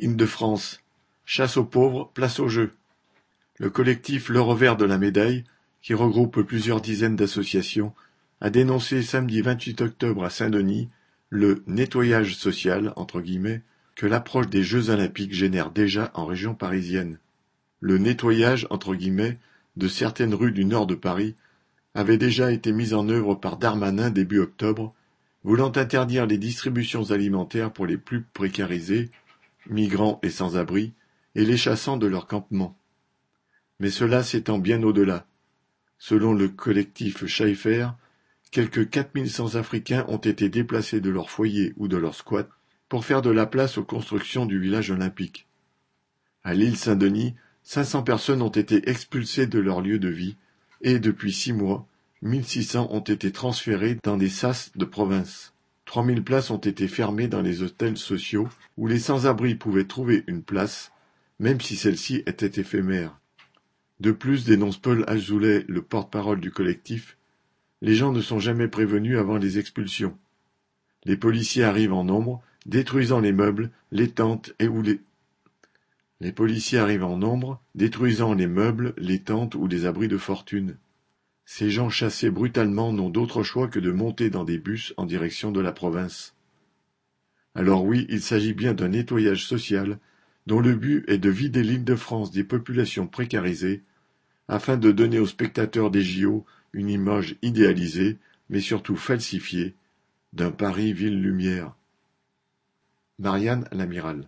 Île-de-France: Chasse aux pauvres, place au jeu. Le collectif Le Revers de la Médaille, qui regroupe plusieurs dizaines d'associations, a dénoncé samedi 28 octobre à Saint-Denis le nettoyage social que l'approche des Jeux olympiques génère déjà en région parisienne. Le nettoyage de certaines rues du nord de Paris avait déjà été mis en œuvre par Darmanin début octobre, voulant interdire les distributions alimentaires pour les plus précarisés, migrants et sans-abri, et les chassant de leur campement. Mais cela s'étend bien au-delà. Selon le collectif Schaeffer, quelques 4100 Africains ont été déplacés de leur foyer ou de leur squat pour faire de la place aux constructions du village olympique. À l'île Saint-Denis, 500 personnes ont été expulsées de leur lieu de vie et depuis six mois, 1600 ont été transférées dans des sas de province. 3000 places ont été fermées dans les hôtels sociaux où les sans-abri pouvaient trouver une place, même si celle-ci était éphémère. De plus, dénonce Paul Azoulay, le porte-parole du collectif, les gens ne sont jamais prévenus avant les expulsions. Les policiers arrivent en nombre, détruisant les meubles, les tentes et ou les les policiers arrivent en nombre, détruisant les meubles, les tentes ou les abris de fortune. Ces gens chassés brutalement n'ont d'autre choix que de monter dans des bus en direction de la province. Alors oui, il s'agit bien d'un nettoyage social dont le but est de vider l'île de France des populations précarisées afin de donner aux spectateurs des JO une image idéalisée, mais surtout falsifiée, d'un Paris ville lumière. Marianne l'amiral